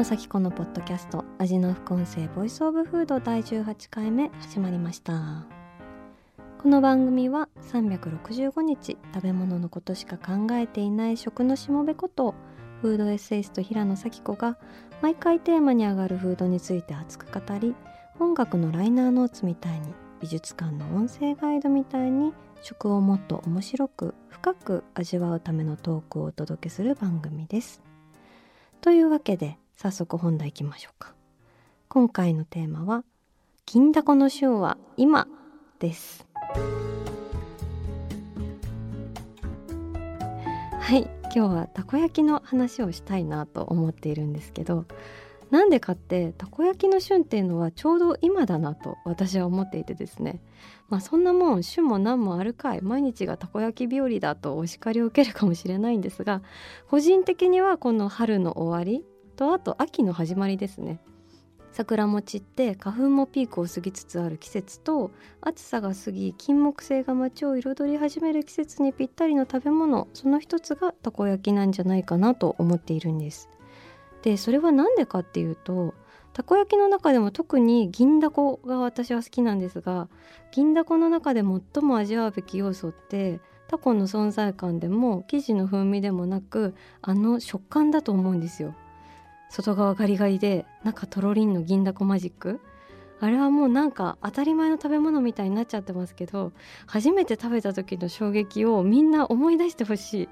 野咲子のポッドキャスト味の副音声ボイスオブフード第18回目始まりましたこの番組は365日食べ物のことしか考えていない食のしもべことフードエッセイスト平野咲子が毎回テーマに上がるフードについて熱く語り音楽のライナーノーツみたいに美術館の音声ガイドみたいに食をもっと面白く深く味わうためのトークをお届けする番組です。というわけで早速本題いきましょうか。今回のテーマは「銀だこの旬は今」です。はい今日はたこ焼きの話をしたいなと思っているんですけどなんでかってたこ焼きの旬っていうのはちょうど今だなと私は思っていてですねまあそんなもん旬も何もあるかい毎日がたこ焼き日和だとお叱りを受けるかもしれないんですが個人的にはこの春の終わりとあと秋の始まりですね桜餅って花粉もピークを過ぎつつある季節と暑さが過ぎ金木犀が街を彩り始める季節にぴったりの食べ物その一つがたこ焼きなんじゃないかなと思っているんです。でそれは何でかっていうとたこ焼きの中でも特に銀だこが私は好きなんですが銀だこの中で最も味わうべき要素ってタコの存在感でも生地の風味でもなくあの食感だと思うんですよ。外側ガリガリで中トロリンの銀だこマジック。あれはもうなんか当たり前の食べ物みたいになっちゃってますけど初めて食べた時の衝撃をみんな思い出してほしい。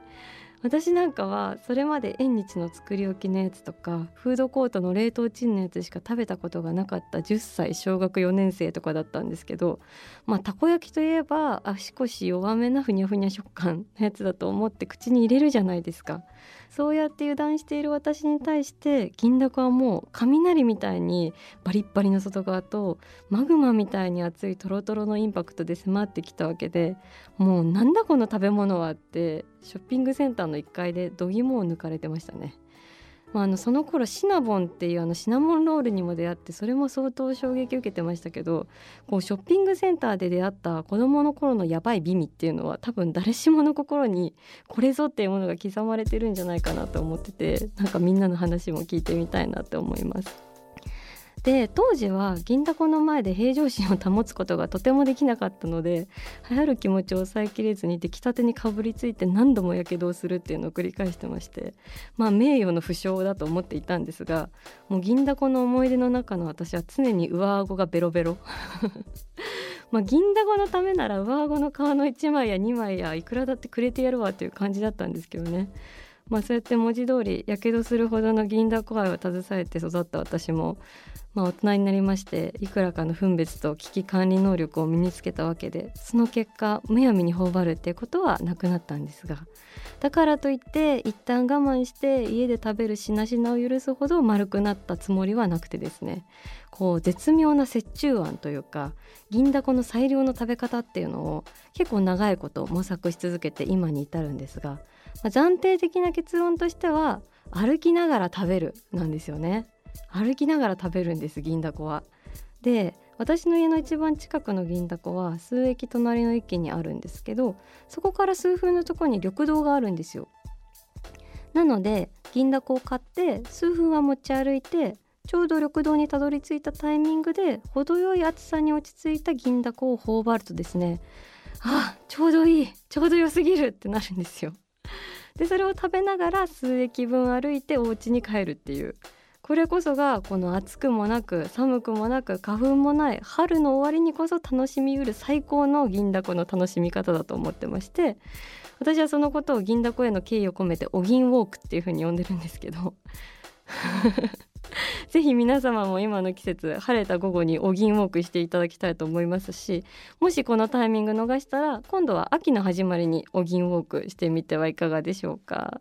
私なんかはそれまで縁日の作り置きのやつとかフードコートの冷凍チンのやつしか食べたことがなかった10歳小学4年生とかだったんですけどまあたこ焼きといえば足腰弱めなふにゃふにゃ食感のやつだと思って口に入れるじゃないですか。そうやって油断している私に対して銀だこはもう雷みたいにバリッバリの外側とマグマみたいに熱いトロトロのインパクトで迫ってきたわけでもうなんだこの食べ物はってショッピングセンターの1階で度肝を抜かれてましたね。まあ、あのその頃シナボンっていうあのシナモンロールにも出会ってそれも相当衝撃受けてましたけどこうショッピングセンターで出会った子どもの頃のやばい美味っていうのは多分誰しもの心にこれぞっていうものが刻まれてるんじゃないかなと思っててなんかみんなの話も聞いてみたいなって思います。で当時は銀だこの前で平常心を保つことがとてもできなかったので流行る気持ちを抑えきれずに出来たてにかぶりついて何度もやけどをするっていうのを繰り返してましてまあ名誉の負傷だと思っていたんですがもう銀だこの思い出の中の私は常に上顎がベロベロ。まあ銀だこのためなら上顎の皮の1枚や2枚やいくらだってくれてやるわっていう感じだったんですけどね。まあそうやって文字通りやけどするほどの銀だこ愛を携えて育った私もまあ、大人になりましていくらかの分別と危機管理能力を身につけたわけでその結果むやみに頬張るってことはなくなったんですがだからといって一旦我慢して家で食べるしなしなを許すほど丸くなったつもりはなくてですねこう絶妙な折衷案というか銀だこの最良の食べ方っていうのを結構長いこと模索し続けて今に至るんですが、まあ、暫定的な結論としては歩きながら食べるなんですよね。歩きながら食べるんです銀だこは。で私の家の一番近くの銀だこは数駅隣の駅にあるんですけどそこから数分のとこに緑道があるんですよ。なので銀だこを買って数分は持ち歩いてちょうど緑道にたどり着いたタイミングで程よい暑さに落ち着いた銀だこを頬張るとですねあちょうどいいちょうど良すぎるってなるんですよ。でそれを食べながら数駅分歩いてお家に帰るっていう。これこそがこの暑くもなく寒くもなく花粉もない春の終わりにこそ楽しみうる最高の銀だこの楽しみ方だと思ってまして私はそのことを銀だこへの敬意を込めてお銀ウォークっていうふうに呼んでるんですけど。ぜひ皆様も今の季節晴れた午後にお銀ウォークしていただきたいと思いますしもしこのタイミング逃したら今度は秋の始まりにお銀ウォークしてみてはいかがでしょうか。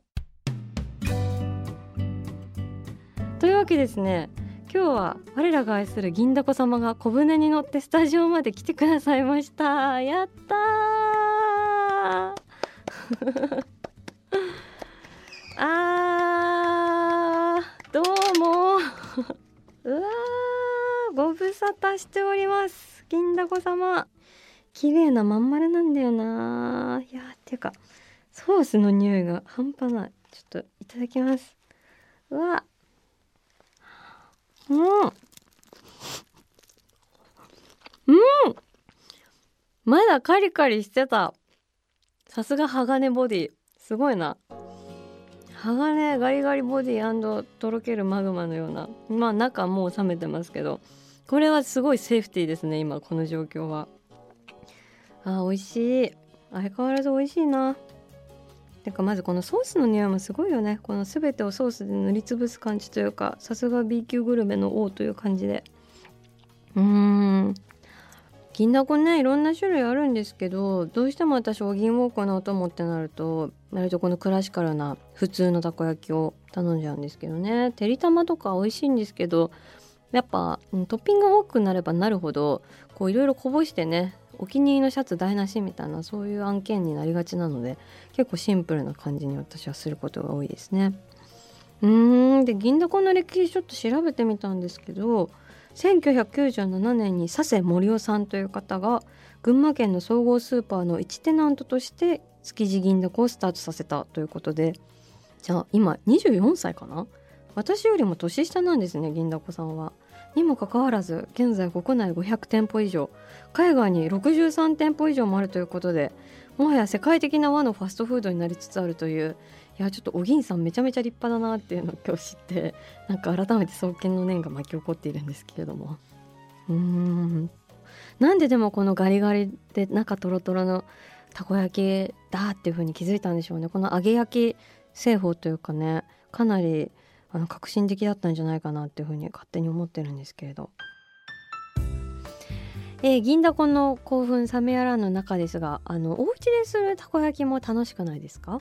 というわけですね今日は我らが愛する銀だこ様が小舟に乗ってスタジオまで来てくださいましたやったーあーどうもうわーご無沙汰しております。銀だこ様。綺麗なまん丸なんだよな。いやっていうかソースの匂いが半端ない。ちょっといただきます。うわ。うん。うん。まだカリカリしてた。さすが鋼ボディ。すごいな。鋼ガリガリボディとろけるマグマのような。まあ中もう冷めてますけど。これはすごいセーフティーですね今この状況は。あ美味しい。相変わらず美味しいな。てかまずこのソースの匂いもすごいよね。この全てをソースで塗りつぶす感じというかさすが B 級グルメの王という感じで。うーん。銀だこねいろんな種類あるんですけどどうしても私お銀ウォークのお供ってなると割とこのクラシカルな普通のたこ焼きを頼んじゃうんですけどね。てりたまとか美味しいんですけどやっぱトッピング多くなればなるほどこういろいろこぼしてねお気に入りのシャツ台無しみたいなそういう案件になりがちなので結構シンプルな感じに私はすることが多いですね。うんで銀だこの歴史ちょっと調べてみたんですけど1997年に佐世森夫さんという方が群馬県の総合スーパーの1テナントとして築地銀だこをスタートさせたということでじゃあ今24歳かな？私よりも年下なんですね銀だこさんは。にもかかわらず現在国内500店舗以上。海外に63店舗以上もあるということでもはや世界的な和のファストフードになりつつあるという。いやちょっとお銀さんめちゃめちゃ立派だなっていうのを今日知ってなんか改めて創建の念が巻き起こっているんですけれども。うーん。なんででもこのガリガリで中トロトロのたこ焼きだっていう風に気づいたんでしょうね。この揚げ焼き製法というかねかなりあの革新的だったんじゃないかなっていうふうに勝手に思ってるんですけれど。えー、銀だこの興奮冷めやらぬ中ですがあのお家でするたこ焼きも楽しくないですか？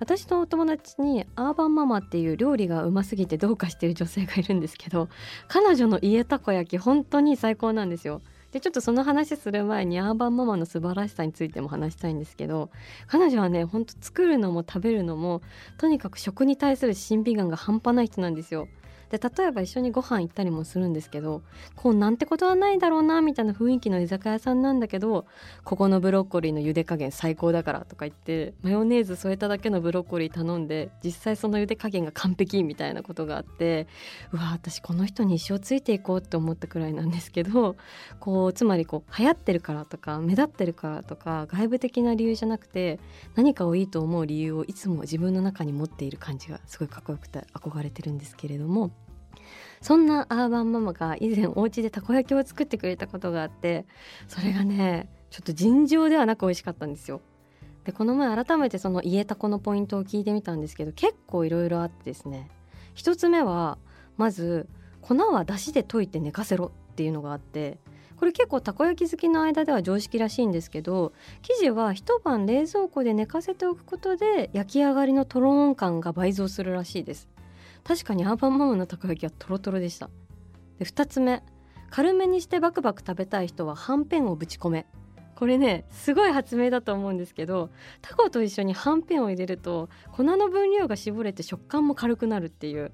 私のお友達にアーバンママっていう料理がうますぎてどうかしてる女性がいるんですけど彼女の家たこ焼き本当に最高なんですよでちょっとその話する前にアーバンママの素晴らしさについても話したいんですけど彼女はねほんと作るのも食べるのもとにかく食に対する審美眼が半端ない人なんですよ。で例えば一緒にご飯行ったりもするんですけどこうなんてことはないだろうなみたいな雰囲気の居酒屋さんなんだけどここのブロッコリーの茹で加減最高だからとか言ってマヨネーズ添えただけのブロッコリー頼んで実際その茹で加減が完璧みたいなことがあってうわ私この人に一生ついていこうって思ったくらいなんですけどこうつまりこう流行ってるからとか目立ってるからとか外部的な理由じゃなくて何かをいいと思う理由をいつも自分の中に持っている感じがすごいかっこよくて憧れてるんですけれどもそんなアーバンママが以前お家でたこ焼きを作ってくれたことがあってそれがねちょっと尋常ではなく美味しかったんですよ。でこの前改めてその家たこのポイントを聞いてみたんですけど結構いろいろあってですね一つ目はまず粉はだしで溶いて寝かせろっていうのがあってこれ結構たこ焼き好きの間では常識らしいんですけど生地は一晩冷蔵庫で寝かせておくことで焼き上がりのとろーん感が倍増するらしいです確かにアーバンママのたこ焼きはトロトロでした。で2つ目。軽めにしてバクバク食べたい人ははんぺんをぶち込め。これねすごい発明だと思うんですけどタコと一緒にはんぺんを入れると粉の分量が絞れて食感も軽くなるっていう。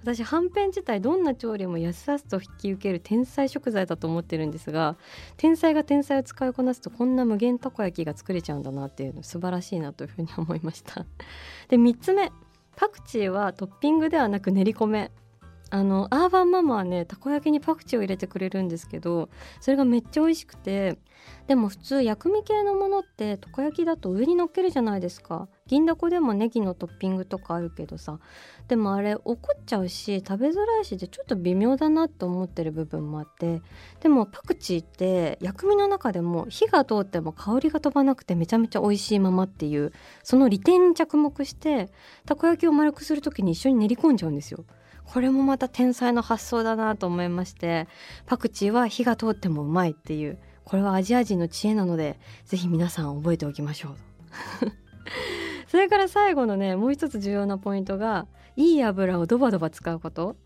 私はんぺん自体どんな調理もやすさすと引き受ける天才食材だと思ってるんですが天才が天才を使いこなすとこんな無限たこ焼きが作れちゃうんだなっていうの素晴らしいなというふうに思いました。で3つ目。パクチーはトッピングではなく練り込め。あのアーバンママはねたこ焼きにパクチーを入れてくれるんですけどそれがめっちゃ美味しくてでも普通薬味系のものってたこ焼きだと上に乗っけるじゃないですか銀だこでもネギのトッピングとかあるけどさでもあれ怒っちゃうし食べづらいしでちょっと微妙だなと思ってる部分もあってでもパクチーって薬味の中でも火が通っても香りが飛ばなくてめちゃめちゃ美味しいままっていうその利点に着目してたこ焼きを丸くする時に一緒に練り込んじゃうんですよ。これもまた天才の発想だなと思いましてパクチーは火が通ってもうまいっていうこれはアジア人の知恵なので是非皆さん覚えておきましょう。それから最後のねもう一つ重要なポイントがいい油をドバドバ使うこと。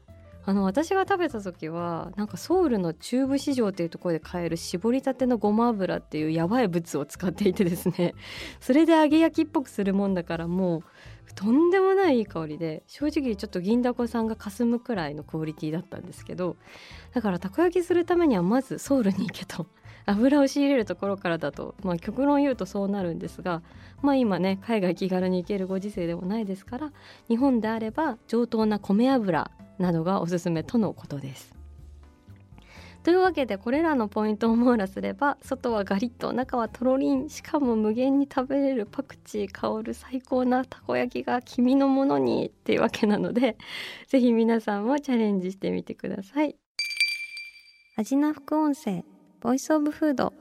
あの私が食べた時はなんかソウルの中部市場っていうところで買える絞りたてのごま油っていうやばい物を使っていてですね。それで揚げ焼きっぽくするもんだからもうとんでもないいい香りで正直ちょっと銀だこさんがかすむくらいのクオリティだったんですけどだからたこ焼きするためにはまずソウルに行けと 油を仕入れるところからだと、まあ、極論言うとそうなるんですが、まあ、今ね海外気軽に行けるご時世でもないですから日本であれば上等な米油などがおすすめとのことです。というわけでこれらのポイントを網羅すれば外はガリッと中はとろりんしかも無限に食べれるパクチー香る最高なたこ焼きが君のものにっていうわけなので 是非皆さんもチャレンジしてみてください。味な副音声ボイスオブフード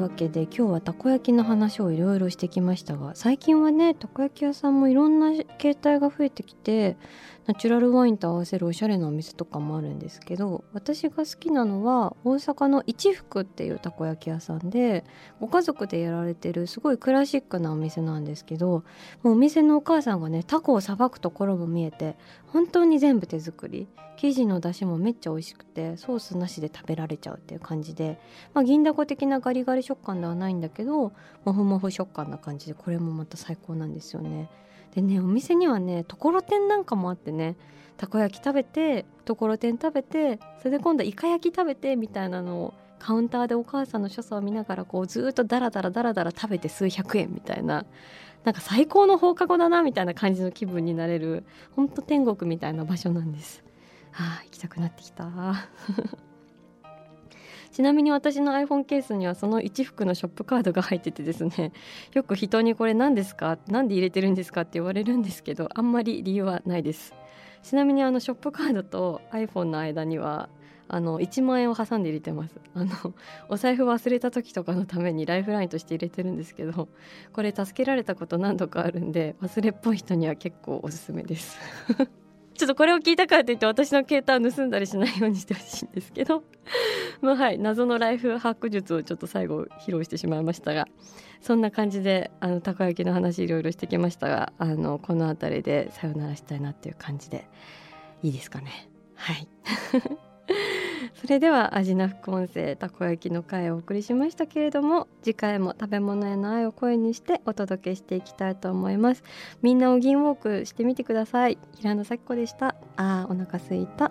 わけで今日はたこ焼きの話をいろいろしてきましたが最近はねたこ焼き屋さんもいろんな形態が増えてきてナチュラルワインと合わせるおしゃれなお店とかもあるんですけど私が好きなのは大阪の一福っていうたこ焼き屋さんでご家族でやられてるすごいクラシックなお店なんですけどもうお店のお母さんがねタコをさばくところも見えて本当に全部手作り生地の出汁もめっちゃ美味しくてソースなしで食べられちゃうっていう感じで、まあ、銀だこ的なガリガリ食感ではないんだけどモフモフ食感な感じでこれもまた最高なんですよね。でねお店にはねところてんなんかもあってねたこ焼き食べてところてん食べてそれで今度イカ焼き食べてみたいなのをカウンターでお母さんの所作を見ながらこうずっとダラダラダラダラ食べて数百円みたいななんか最高の放課後だなみたいな感じの気分になれるほんと天国みたいな場所なんです。はあ行きたくなってきた。ちなみに私の iPhone ケースにはその一服のショップカードが入っててですね よく人にこれ何ですか？何で入れてるんですかって言われるんですけどあんまり理由はないです。ちなみにあのショップカードと iPhone の間にはあの1万円を挟んで入れてます。あのお財布忘れた時とかのためにライフラインとして入れてるんですけどこれ助けられたこと何度かあるんで忘れっぽい人には結構おすすめです。ちょっとこれを聞いたからといって私の携帯を盗んだりしないようにしてほしいんですけど。まあはい謎のライフハック術をちょっと最後披露してしまいましたが。そんな感じであのたこ焼きの話いろいろしてきましたがあのこの辺りでさよならしたいなっていう感じでいいですかね。はい。それでは味な副音声たこ焼きの会をお送りしましたけれども次回も食べ物への愛を声にしてお届けしていきたいと思います。みんなお銀ウォークしてみてください。平野咲子でした。あーお腹すいた。